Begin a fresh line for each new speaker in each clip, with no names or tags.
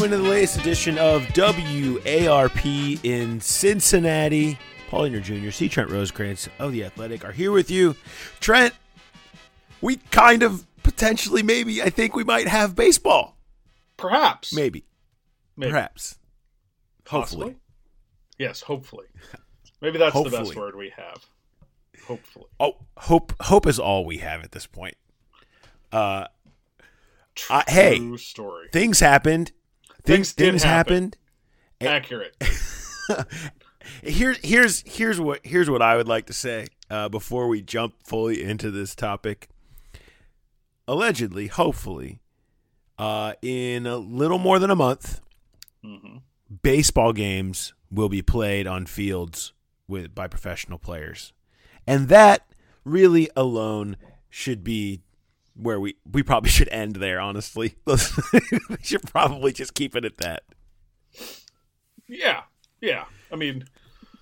Welcome into the latest edition of WARP in Cincinnati. Paul Eaner Jr., C. Trent Rosecrans of The Athletic are here with you. Trent, we kind of potentially, maybe, I think we might have baseball.
Perhaps.
Maybe.
Maybe.
Perhaps.
Possibly.
Hopefully.
Yes, hopefully. Maybe that's the best word we have. Hopefully.
Oh, hope hope is all we have at this point. Uh, Uh, hey.
Story.
things happened. Things
Things did happen.
happened.
Accurate.
Here's here's here's what here's what I would like to say uh, before we jump fully into this topic. Allegedly, hopefully, uh, in a little more than a month,
hmm
baseball games will be played on fields with by professional players, and that really alone should be where we we probably should end there. Honestly, we should probably just keep it at that.
Yeah. Yeah. I mean,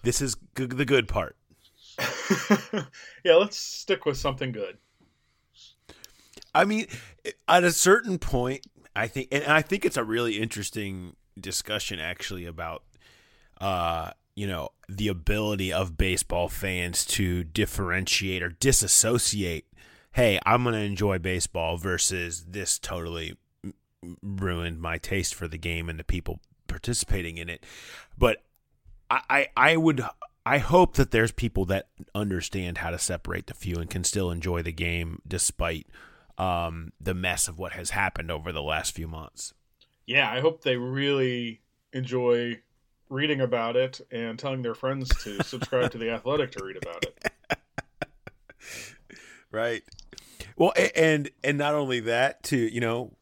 This is g- the good part.
yeah, let's stick with something good.
I mean, at a certain point, I think, and I think it's a really interesting discussion actually about, uh, you know, the ability of baseball fans to differentiate or disassociate. Hey, I'm going to enjoy baseball versus this totally ruined my taste for the game and the people participating in it. But I, I, I would. I hope that there's people that understand how to separate the few and can still enjoy the game despite um, the mess of what has happened over the last few months.
Yeah, I hope they really enjoy reading about it and telling their friends to subscribe to The Athletic to read about it.
Right. Well, and and not only that, to you know,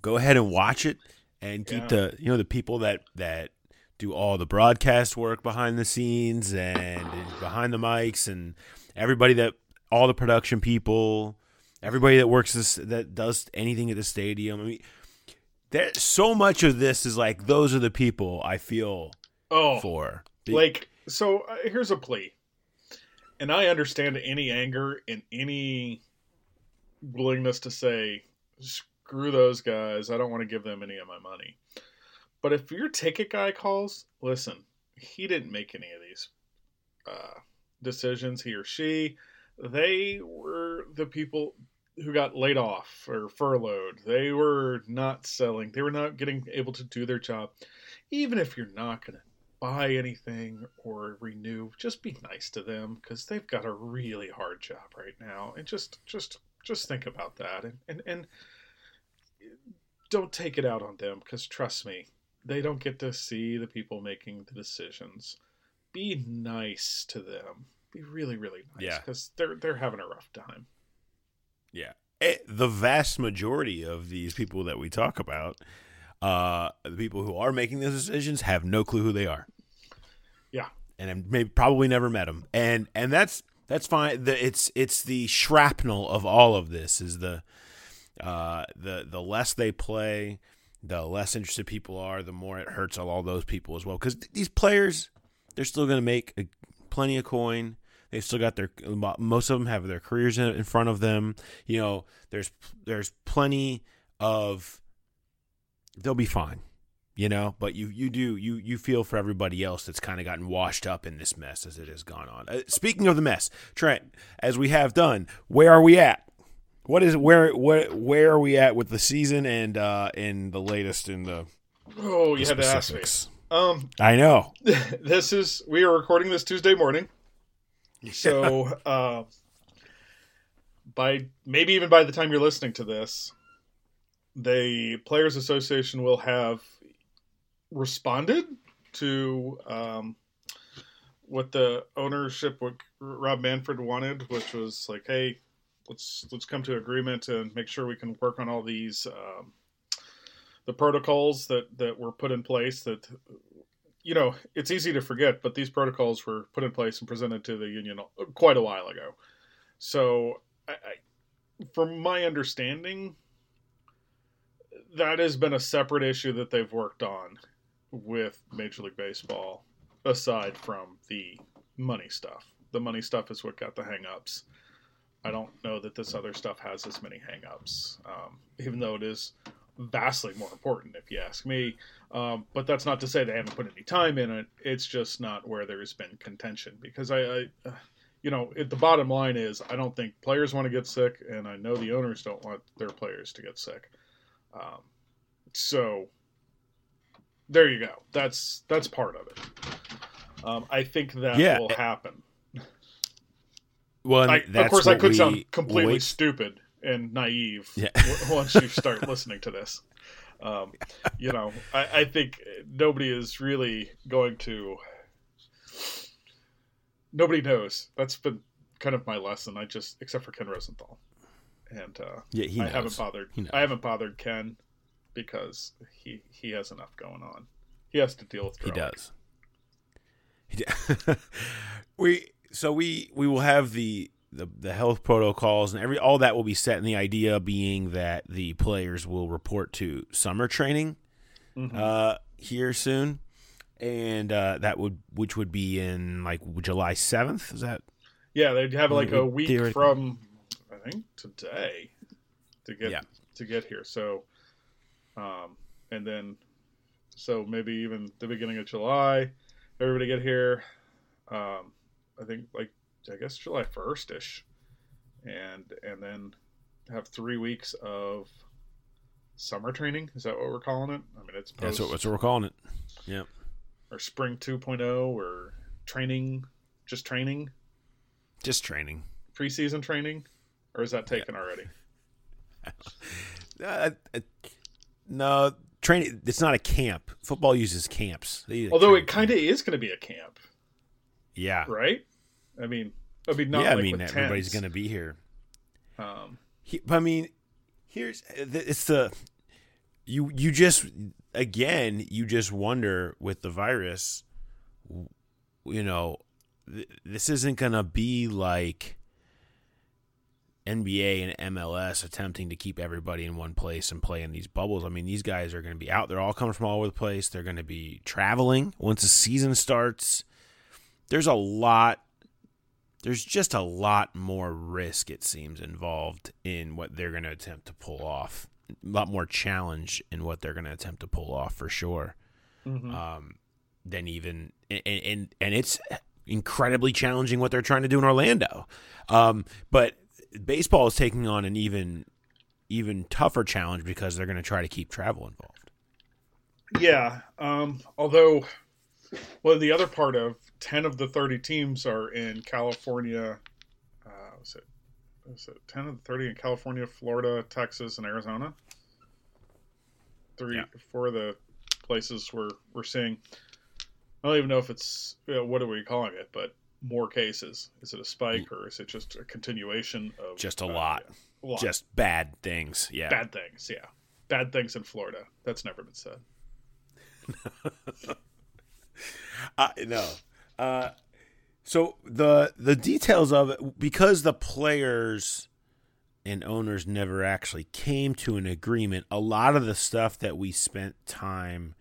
go ahead and watch it and keep
Yeah.
the you know the people that that do all the broadcast work behind the scenes and behind the mics and everybody that all the production people, everybody that works this that does anything at the stadium. I mean, there so much of this is like those are the people I feel
Oh,
for.
like so uh, here's a plea and i understand any anger and any willingness to say screw those guys. I don't want to give them any of my money. But if your ticket guy calls listen he didn't make any of these uh, decisions he or she. They were the people who got laid off or furloughed. They were not selling. They were not getting able to do their job. Even if you're not going to buy anything or renew just be nice to them because they've got a really hard job right now. And just just just think about that and and, and don't take it out on them because trust me they don't get to see the people making the decisions be nice to them be really really nice
Yeah.
because they're they're having a rough time
Yeah. Eh, The vast majority of these people that we talk about, uh, the people who are making those decisions have no clue who they are.
Yeah.
And maybe probably never met them. And and that's that's fine. The, it's it's the shrapnel of all of this is the uh the the less they play, the less interested people are, the more it hurts all, all those people as well cuz these players they're still going to make a, plenty of coin. They've still got their most of them have their careers in, in front of them. You know, there's there's plenty of they'll be fine. You know, but you you do you you feel for everybody else that's kind of gotten washed up in this mess as it has gone on. Uh, speaking of the mess, Trent, as we have done, where are we at? What is where where where are we at with the season and uh in the latest in the,
oh you
the
had to ask me
specifics?
um
I know.
this is we are recording this tuesday morning So, uh, by maybe even by the time you're listening to this, the Players Association will have responded to um, what the ownership, what Rob Manfred wanted, which was like, hey, let's let's come to agreement and make sure we can work on all these um, the protocols that that were put in place that you know, it's easy to forget, but these protocols were put in place and presented to the union quite a while ago. So, I, I, from my understanding, that has been a separate issue that they've worked on with Major League Baseball, aside from the money stuff. The money stuff is what got the hangups. I don't know that this other stuff has as many hangups, um, even though it is vastly more important, if you ask me. Um, but that's not to say they haven't put any time in it. It's just not where there's been contention because I, I you know, it, the bottom line is I don't think players want to get sick, and I know the owners don't want their players to get sick. Um, so there you go. That's that's part of it. Um, I think that
Yeah.
will happen.
Well,
I, of course, I could sound completely
wait-
stupid and naive
Yeah.
once you start listening to this. Um, you know, I, I think nobody is really going to. Nobody knows. That's been kind of my lesson. I just, except for Ken Rosenthal, and uh,
Yeah, he
I
knows.
haven't bothered.
He.
I haven't bothered Ken because he he has enough going on. He has to deal with.
He does. He d- we so we we will have the, the the health protocols and every all that will be set, and the idea being that the players will report to summer training
Mhm.
uh, here soon, and uh, that would which would be in like July seventh. Is that
Yeah, they'd have like a week from I think today to get
Yeah.
to get here. So, um, and then so maybe even the beginning of July, everybody get here. Um, I think like I guess July first ish, and and then have three weeks of summer training. Is that what we're calling it? I mean, it's post
that's what, that's what we're calling it?
Yeah, or spring 2.0 or training, just training,
Just training.
preseason training, or is that taken already?
Uh, uh, no, training. It's not a camp. Football uses camps. They use a
Although it kind of is going to be a camp,
yeah,
right? I mean, I mean, not
yeah. I mean, everybody's going to be here.
Um,
He, I mean, here's it's the you you just again you just wonder with the virus, you know, th- this isn't gonna be like NBA and MLS attempting to keep everybody in one place and play in these bubbles. I mean, these guys are going to be out. They're all coming from all over the place. They're going to be traveling once the season starts. There's a lot. There's just a lot more risk, it seems, involved in what they're going to attempt to pull off. A lot more challenge in what they're going to attempt to pull off for sure
mhm.
um, than even and, and and it's incredibly challenging what they're trying to do in Orlando. Um, but baseball is taking on an even even tougher challenge because they're going to try to keep travel involved.
yeah. Um, although, well, the other part of ten of the thirty teams are in California. Uh, was it? Was it ten of the thirty in California, Florida, Texas, and Arizona? Three,
Yeah.
four of the places we're we're seeing. I don't even know if it's you know, what are we calling it, but more cases. Is it a spike or is it just a continuation of
Just a
uh,
lot,
yeah, a lot.
just bad things. Yeah,
bad things? Yeah, bad things in Florida. That's never been said.
Uh, no. Uh, so the the details of it because the players and owners never actually came to an agreement. A lot of the stuff that we spent time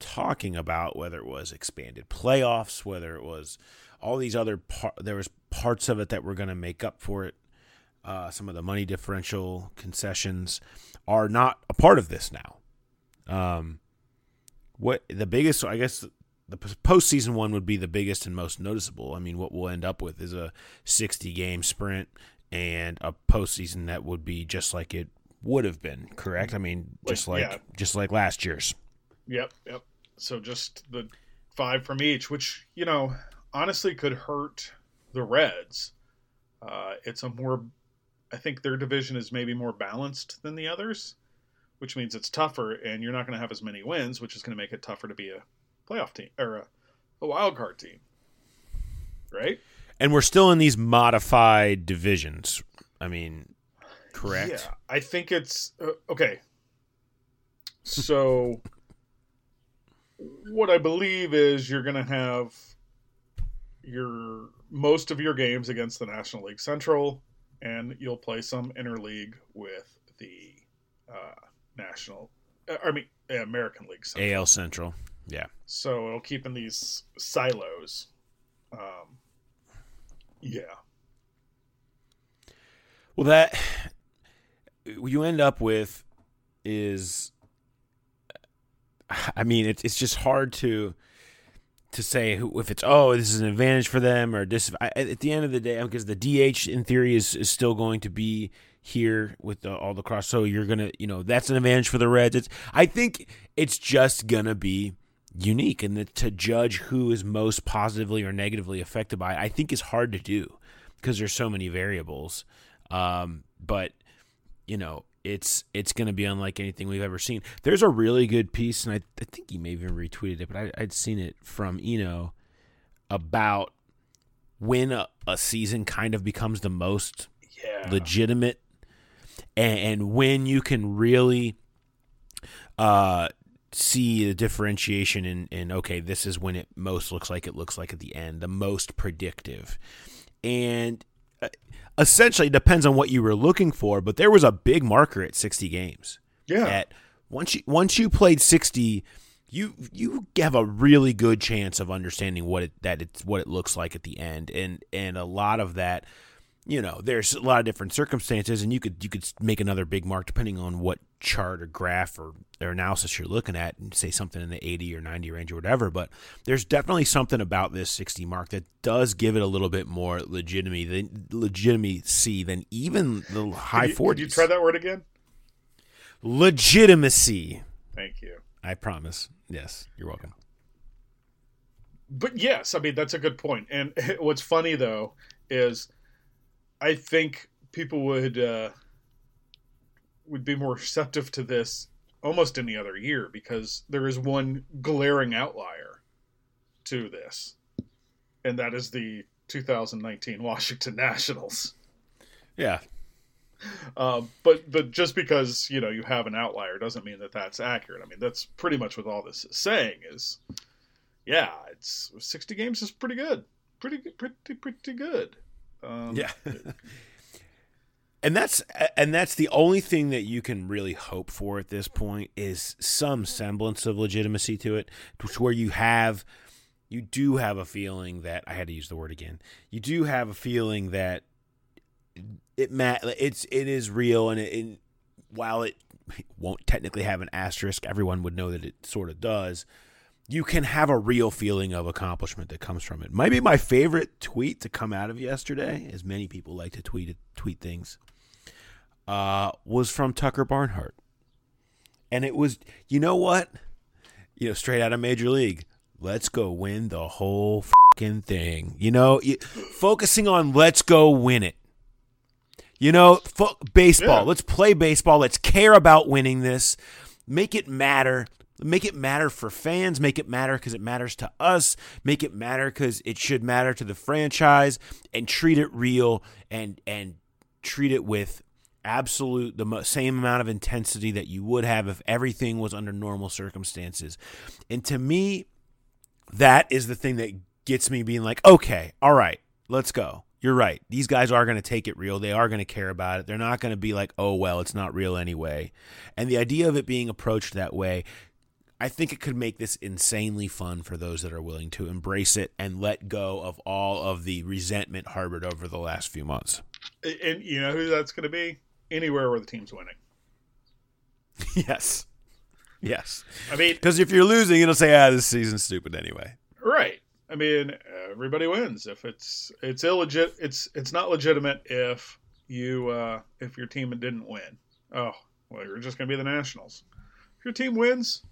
talking about, whether it was expanded playoffs, whether it was all these other par- there was parts of it that were going to make up for it. Uh, some of the money differential concessions are not a part of this now. Um, what the biggest, I guess, the postseason one would be the biggest and most noticeable. I mean, what we'll end up with is a 60 game sprint and a postseason that would be just like it would have been. Correct? I mean,
Like,
just like
yeah.
just like last year's.
Yep, yep. So just the five from each, which you know honestly could hurt the Reds. Uh, it's a more, I think their division is maybe more balanced than the others, which means it's tougher, and you're not going to have as many wins, which is going to make it tougher to be a playoff team or a, a wild card team, right?
And we're still in these modified divisions. I mean, correct?
Yeah, I think it's uh, okay. So, what I believe is you're going to have your most of your games against the National League Central, and you'll play some interleague with the uh, National. uh, I mean, American League Central.
AL Central. Yeah.
So it'll keep in these silos. Um, yeah.
Well, that you end up with is I mean, it's it's just hard to to say if it's oh this is an advantage for them or. I, at the end of the day, because the DH in theory is, is still going to be here with the, all the cross, so you're gonna you know that's an advantage for the Reds. It's I think it's just gonna be unique, and the, to judge who is most positively or negatively affected by it, I think is hard to do because there's so many variables. Um, but you know, it's it's going to be unlike anything we've ever seen. There's a really good piece, and I, I think he may have even retweeted it, but I, would seen it from Eno about when a, a, season kind of becomes the most
yeah.
legitimate, and, and, when you can really uh, see the differentiation in, in okay, this is when it most looks like it looks like at the end, the most predictive, and essentially depends on what you were looking for, but there was a big marker at 60 games.
Yeah.
At once you once you played 60, you you have a really good chance of understanding what it that it's what it looks like at the end, and and a lot of that you know, there's a lot of different circumstances, and you could you could make another big mark depending on what chart or graph or, or analysis you're looking at, and say something in the 80 or 90 range or whatever. But there's definitely something about this 60 mark that does give it a little bit more legitimacy than legitimacy than even the high
could you,
40s.
Could you try that word again?
Legitimacy.
Thank you.
I promise. Yes, you're welcome.
But yes, I mean that's a good point. And what's funny though is I think people would uh, would be more receptive to this almost any other year because there is one glaring outlier to this, and that is the 2019 Washington Nationals.
Yeah.
Uh, but but just because you know you have an outlier doesn't mean that that's accurate. I mean that's pretty much what all this is saying is, yeah, it's 60 games is pretty good, pretty pretty pretty good.
Um, yeah. and that's and that's the only thing that you can really hope for at this point is some semblance of legitimacy to it, to where you have you do have a feeling that I had to use the word again. You do have a feeling that it mat it's it is real and it, it, while it won't technically have an asterisk, everyone would know that it sort of does you can have a real feeling of accomplishment that comes from it. Might be my favorite tweet to come out of yesterday, as many people like to tweet tweet things. Uh, was from Tucker Barnhart, and it was you know what, you know, straight out of Major League. Let's go win the whole fucking thing. You know, you, focusing on let's go win it. You know, fo- baseball. Yeah. Let's play baseball. Let's care about winning this. Make it matter. Make it matter for fans. Make it matter because it matters to us. Make it matter because it should matter to the franchise. And treat it real and and treat it with absolute the same amount of intensity that you would have if everything was under normal circumstances. And to me, that is the thing that gets me being like, okay, all right, let's go. You're right. These guys are going to take it real. They are going to care about it. They're not going to be like, oh, well, it's not real anyway. And the idea of it being approached that way I think it could make this insanely fun for those that are willing to embrace it and let go of all of the resentment harbored over the last few months.
And you know who that's going to be? Anywhere where the team's winning.
yes. Yes.
I mean,
because if you're losing, it'll say, "Ah, this season's stupid anyway."
Right. I mean, everybody wins if it's it's illegit. It's it's not legitimate if you uh if your team didn't win. Oh, well, you're just going to be the Nationals. If your team wins,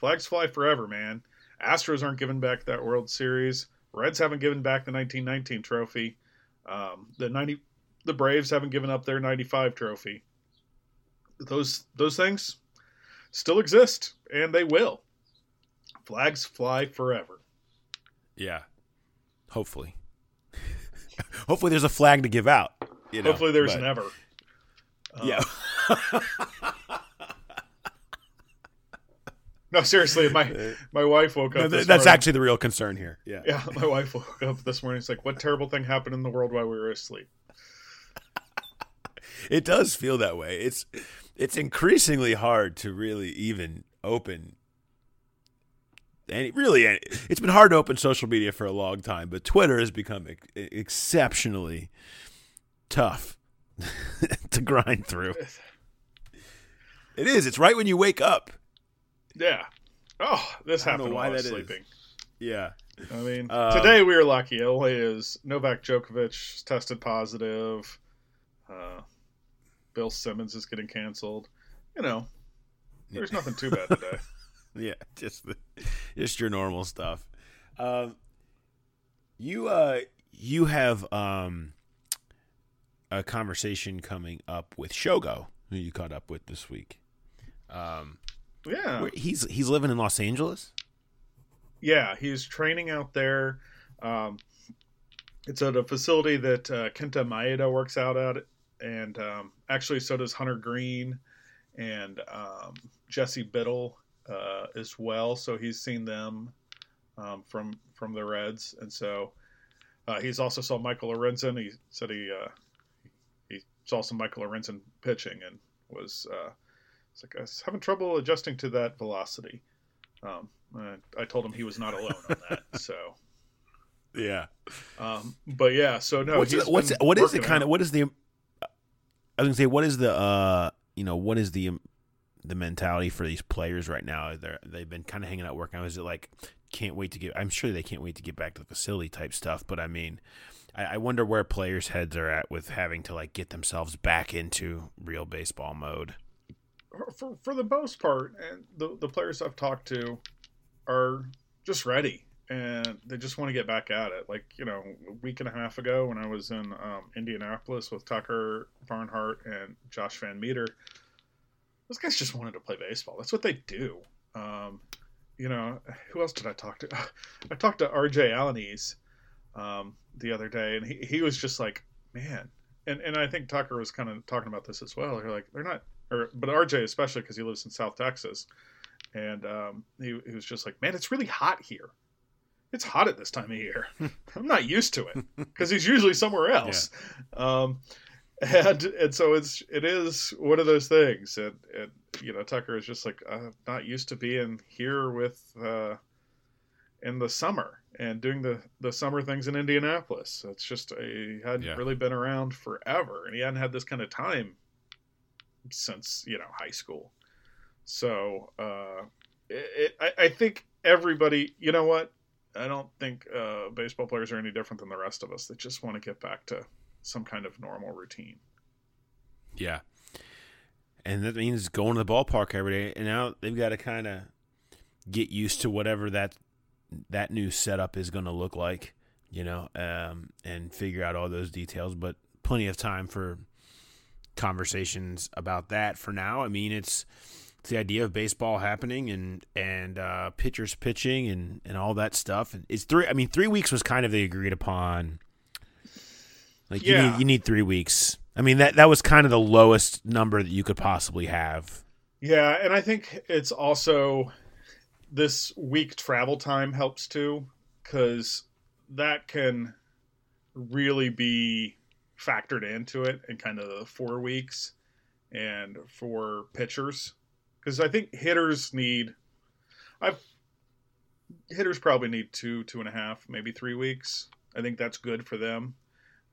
Flags fly forever, man. Astros aren't giving back that World Series. Reds haven't given back the 1919 trophy. Um, the 90, the Braves haven't given up their 95 trophy. Those those things still exist, and they will. Flags fly forever.
Yeah, hopefully. hopefully, there's a flag to give out. You know,
hopefully, there's but... never.
Yeah.
Um, No, seriously, my my wife woke up.
No, that's morning. actually the real concern here. Yeah,
yeah. My wife woke up this morning. It's like, what terrible thing happened in the world while we were asleep?
it does feel that way. It's it's increasingly hard to really even open. And really, it's been hard to open social media for a long time, but Twitter has become ex- exceptionally tough to grind through. It is. It's right when you wake up.
Yeah. Oh, this
I don't
happened
why
while I was
that is.
sleeping.
Yeah.
I mean,
Uh,
today we were lucky. It only is Novak Djokovic tested positive. Uh, Bill Simmons is getting canceled. You know, there's nothing too bad today.
Yeah, just the, just your normal stuff. Um, you uh, you have um, a conversation coming up with Shogo, who you caught up with this week. Um,
Yeah.
where- he's he's living in Los Angeles.
Yeah, he's training out there. Um, it's at a facility that uh, Kenta Maeda works out at, and um, actually so does Hunter Greene and um, Jesse Biddle uh, as well. So he's seen them um, from from the Reds, and so uh, he's also saw Michael Lorenzen. He said he uh, he saw some Michael Lorenzen pitching and was uh, it's like I was having trouble adjusting to that velocity. Um, I, I told him he was not alone on that. So,
Yeah.
um, but yeah, so no,
what's
he's
the, what's what is the kind
out.
of what is the? I was gonna say what is the uh you know what is the the mentality for these players right now? They are they've been kind of hanging out working. Is it like can't wait to get? I'm sure they can't wait to get back to the facility type stuff. But I mean, I, I wonder where players' heads are at with having to like get themselves back into real baseball mode.
For for the most part, and the the players I've talked to are just ready and they just want to get back at it. Like you know, a week and a half ago when I was in um, Indianapolis with Tucker Barnhart and Josh VanMeter, those guys just wanted to play baseball. That's what they do. Um, you know, who else did I talk to? I talked to R.J. Alaniz um, the other day, and he, he was just like, man. And, and I think Tucker was kind of talking about this as well. They're like, they're not or but RJ especially because he lives in South Texas, and um, he, he was just like, man, it's really hot here. It's hot at this time of year. I'm not used to it because he's usually somewhere else. Um, and and so it's it is one of those things, and and you know Tucker is just like I'm not used to being here with uh, in the summer and doing the the summer things in Indianapolis. It's just a, he hadn't
Yeah.
really been around forever, and he hadn't had this kind of time since you know high school. So uh, it, it, I, I think everybody, you know what? I don't think uh, baseball players are any different than the rest of us. They just want to get back to some kind of normal routine.
Yeah. And that means going to the ballpark every day. And now they've got to kind of get used to whatever that that new setup is going to look like, you know, um, and figure out all those details. But plenty of time for conversations about that for now. I mean, it's, it's the idea of baseball happening and and uh, pitchers pitching and, and all that stuff. And it's three. I mean, three weeks was kind of the agreed upon. Like you need you need three weeks. I mean that that was kind of the lowest number that you could possibly have.
Yeah, and I think it's also this week travel time helps too because that can really be factored into it in kind of the four weeks and for pitchers because I think hitters need I've hitters probably need two two and a half maybe three weeks I think that's good for them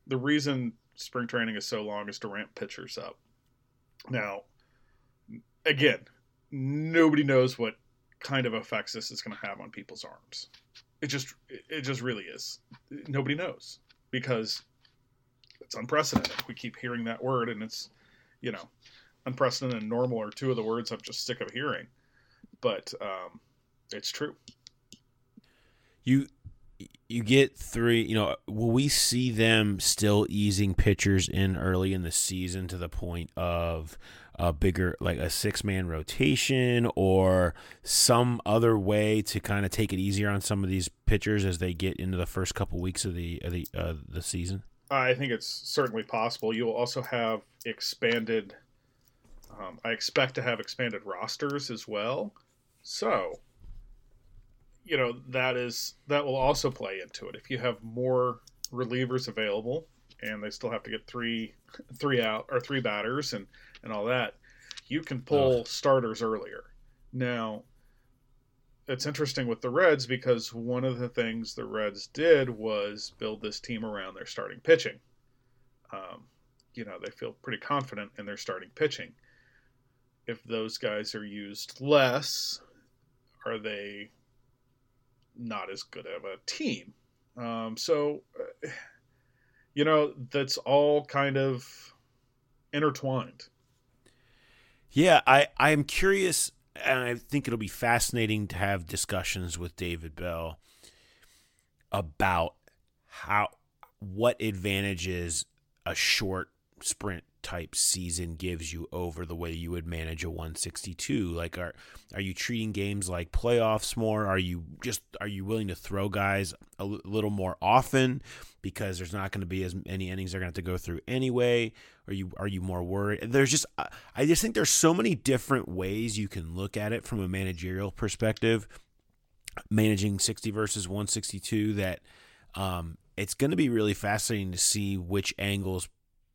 the reason spring training is so long is to ramp pitchers up now again, nobody knows what kind of effects this is going to have on people's arms. It just, it just really is. Nobody knows because it's unprecedented. We keep hearing that word, and it's, you know, unprecedented and normal are two of the words I'm just sick of hearing. But um, it's true.
You you get three. You know, will we see them still easing pitchers in early in the season to the point of a bigger, like a six man rotation, or some other way to kind of take it easier on some of these pitchers as they get into the first couple weeks of the of the uh, the season?
I think it's certainly possible. You'll also have expanded. Um, I expect to have expanded rosters as well. So, you know that is that will also play into it. If you have more relievers available, and they still have to get three three out or three batters and and all that, you can pull starters earlier. Now, it's interesting with the Reds because one of the things the Reds did was build this team around their starting pitching. Um, you know, they feel pretty confident in their starting pitching. if those guys are used less, are they not as good of a team? Um, so, uh, you know, that's all kind of intertwined.
Yeah, I I'm curious, and I think it'll be fascinating to have discussions with David Bell about how what advantages a short sprint type season gives you over the way you would manage a 162 like are are you treating games like playoffs more? Are you just are you willing to throw guys a l- little more often because there's not going to be as many innings they're going to have to go through anyway? Are you are you more worried? There's just i just think there's so many different ways you can look at it from a managerial perspective. Managing 60 versus 162 that um, it's going to be really fascinating to see which angles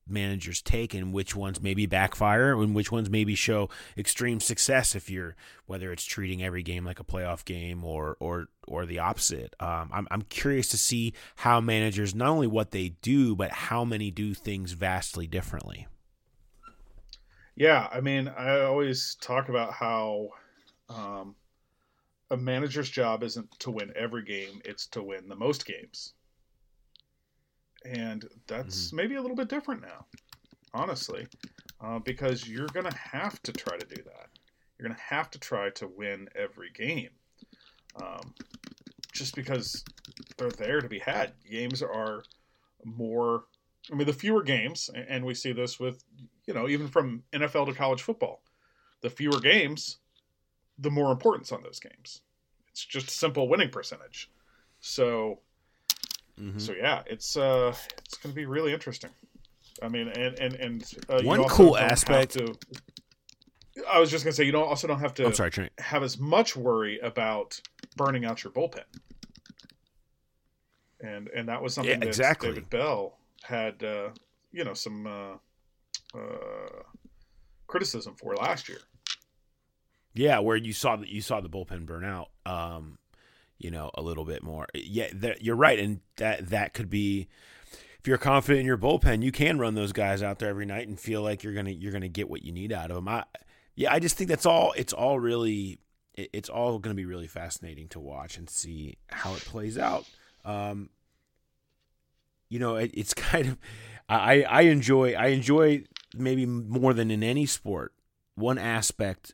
managers take and which ones maybe backfire and which ones maybe show extreme success if you're whether it's treating every game like a playoff game or or or the opposite. Um, I'm, I'm curious to see how managers not only what they do but how many do things vastly differently.
Yeah i mean i always talk about how um, a manager's job isn't to win every game it's to win the most games and that's mm-hmm. maybe a little bit different now, honestly, uh, because you're going to have to try to do that. You're going to have to try to win every game, um, just because they're there to be had. Games are more. I mean, the fewer games, and we see this with, you know, even from NFL to college football, the fewer games, the more importance on those games. It's just simple winning percentage. So Mm-hmm. So yeah, it's uh, it's going to be really interesting. I mean, and and and
uh, one cool aspect.
To, I was just going to say, you don't also don't have to
I'm sorry, Trent.
have as much worry about burning out your bullpen. And and that was something yeah, that exactly. David Bell had, uh, you know, some uh, uh, criticism for last year.
Yeah, where you saw that you saw the bullpen burn out. Um, you know, a little bit more. Yeah, that, you're right, and that that could be if you're confident in your bullpen, you can run those guys out there every night and feel like you're gonna you're gonna get what you need out of them. I, yeah, I just think that's all. It's all really, it's all to be really fascinating to watch and see how it plays out. Um, you know, it, it's kind of, I I enjoy I enjoy maybe more than in any sport. One aspect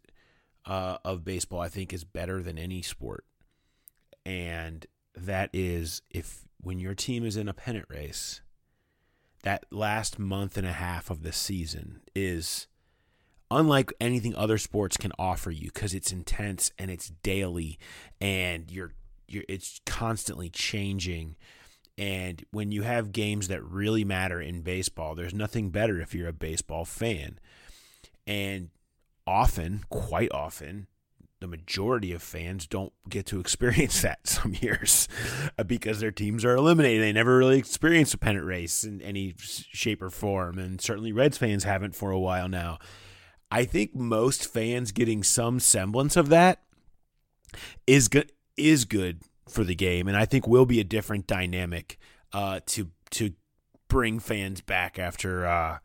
uh, of baseball I think is better than any sport, and that is if when your team is in a pennant race, that last month and a half of the season is unlike anything other sports can offer you because it's intense and it's daily and you're you're it's constantly changing. And when you have games that really matter in baseball there's nothing better if you're a baseball fan. And often quite often the majority of fans don't get to experience that some years uh, because their teams are eliminated. They never really experience a pennant race in any shape or form, and certainly Reds fans haven't for a while now. I think most fans getting some semblance of that is good is good for the game, and I think will be a different dynamic uh, to to bring fans back after uh,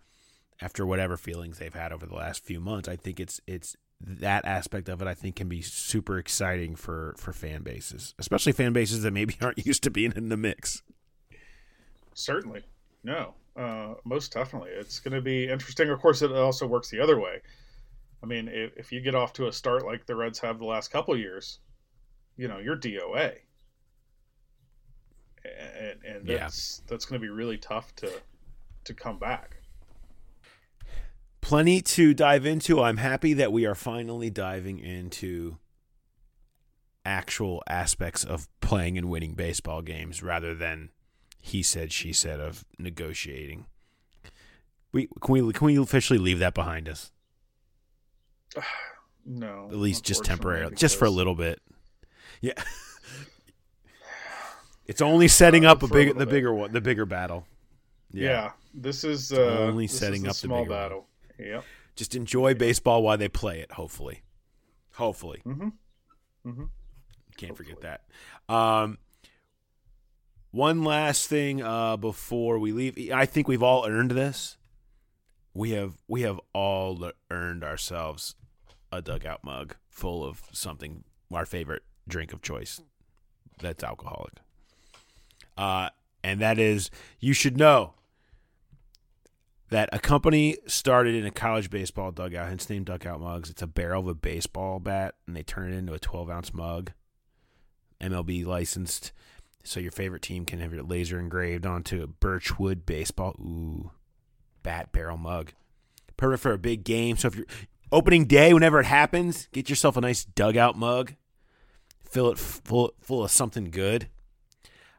after whatever feelings they've had over the last few months. I think it's it's that aspect of it I think can be super exciting for for fan bases, especially fan bases that maybe aren't used to being in the mix.
Certainly, no, uh, most definitely, it's going to be interesting. Of course, it also works the other way. I mean, if, if you get off to a start like the Reds have the last couple years, you know, you're DOA, and, and that's yeah. that's going to be really tough to to come back
plenty to dive into. I'm happy that we are finally diving into actual aspects of playing and winning baseball games rather than he said she said of negotiating. We can we can we officially leave that behind us?
No.
At least just temporarily, just for a little bit. Yeah. it's only setting up a big the bigger one, the bigger battle.
Yeah. yeah this is uh,
only setting up
the small
the
battle. Yep.
Just enjoy baseball while they play it. Hopefully, hopefully.
Mm-hmm. Mm-hmm.
Can't hopefully. forget that. Um, one last thing uh, before we leave. I think we've all earned this. We have we have all earned ourselves a dugout mug full of something, our favorite drink of choice that's alcoholic. Uh, and that is, you should know that a company started in a college baseball dugout, hence named Dugout Mugs. It's a barrel of a baseball bat, and they turn it into a 12 ounce mug. MLB licensed, so your favorite team can have your laser engraved onto a birchwood baseball. Ooh, bat barrel mug. Perfect for a big game. So if you're opening day, whenever it happens, get yourself a nice dugout mug. Fill it full full of something good.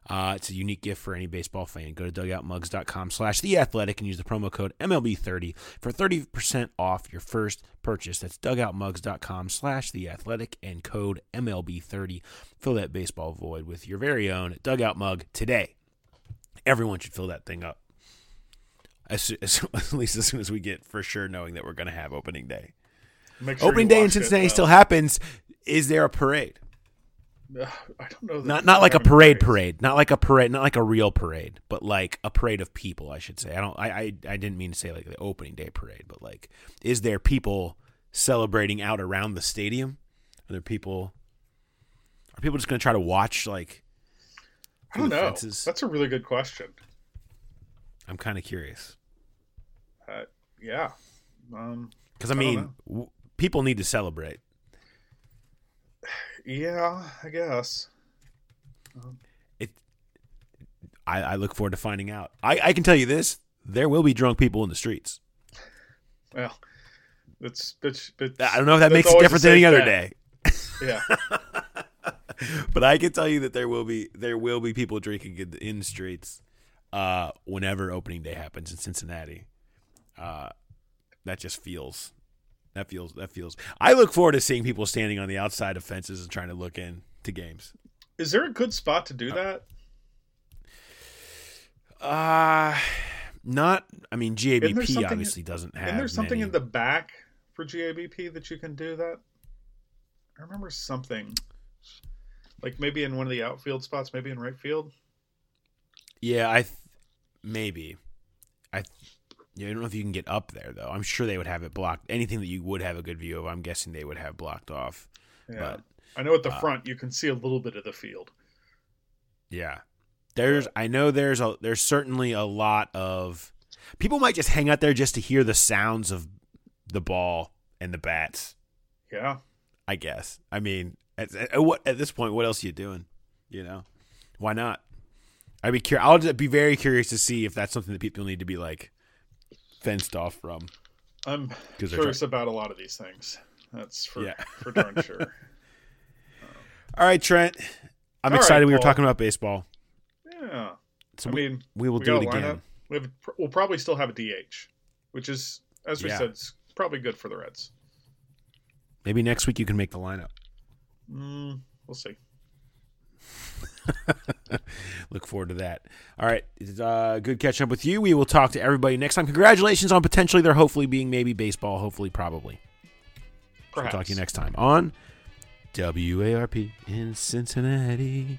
Uh, it's a unique gift for any baseball fan. Go to dugoutmugs.com slash the athletic and use the promo code MLB30 for 30% off your first purchase. That's dugoutmugs.com slash the athletic and code MLB30. Fill that baseball void with your very own dugout mug today. Everyone should fill that thing up. As, as, at least as soon as we get for sure knowing that we're going to have opening day.
Sure
opening day in
watch it,
Cincinnati still happens. Is there a parade?
I don't know.
Not not like a parade
parades.
parade, not like a parade, not like a real parade, but like a parade of people, I should say. I don't I I, I didn't mean to say like the opening day parade, but like is there people celebrating out around the stadium? Are there people are people just going to try to watch like
I don't know.
fences?
That's a really good question.
I'm kind of curious.
Uh, yeah. Um,
Cuz I
I
mean, w- people need to celebrate.
Yeah, I guess. It.
I, I look forward to finding out. I, I can tell you this: there will be drunk people in the streets.
Well, that's it's, it's
I don't know if that makes it
a
different than any other day.
Yeah.
but I can tell you that there will be there will be people drinking in, in the streets uh, whenever opening day happens in Cincinnati. Uh, that just feels that feels that feels. I look forward to seeing people standing on the outside of fences and trying to look in to games.
Is there a good spot to do that?
Uh not. I mean, GABP obviously doesn't have.
And there's something
many.
in the back for GABP that you can do that. I remember something, like maybe in one of the outfield spots, maybe in right field.
Yeah, I th- maybe. I th- yeah, I don't know if you can get up there though. I'm sure they would have it blocked. Anything that you would have a good view of, I'm guessing they would have blocked off.
Yeah,
But
I know at the
uh,
front you can see a little bit of the field.
yeah, there's. I know there's a. There's certainly a lot of people might just hang out there just to hear the sounds of the ball and the bats.
Yeah,
I guess. I mean, at, at what at this point, what else are you doing? You know, why not? I'd be curious. I'll just be very curious to see if that's something that people need to be like fenced off from.
I'm curious about a lot of these things. That's for
Yeah.
for darn sure.
All right, Trent. I'm
All right,
excited. we were talking about baseball,
Yeah,
so
I
we,
mean,
we will
we
do it again.
we have we'll probably still have a DH, which is as we
Yeah.
said, it's probably good for the Reds.
Maybe next week you can make the lineup.
Mm, we'll see.
Look forward to that. All right, it's uh, good catching up with you. We will talk to everybody next time. Congratulations on potentially there hopefully being maybe baseball. Hopefully, probably. We'll talk to you next time on WARP in Cincinnati.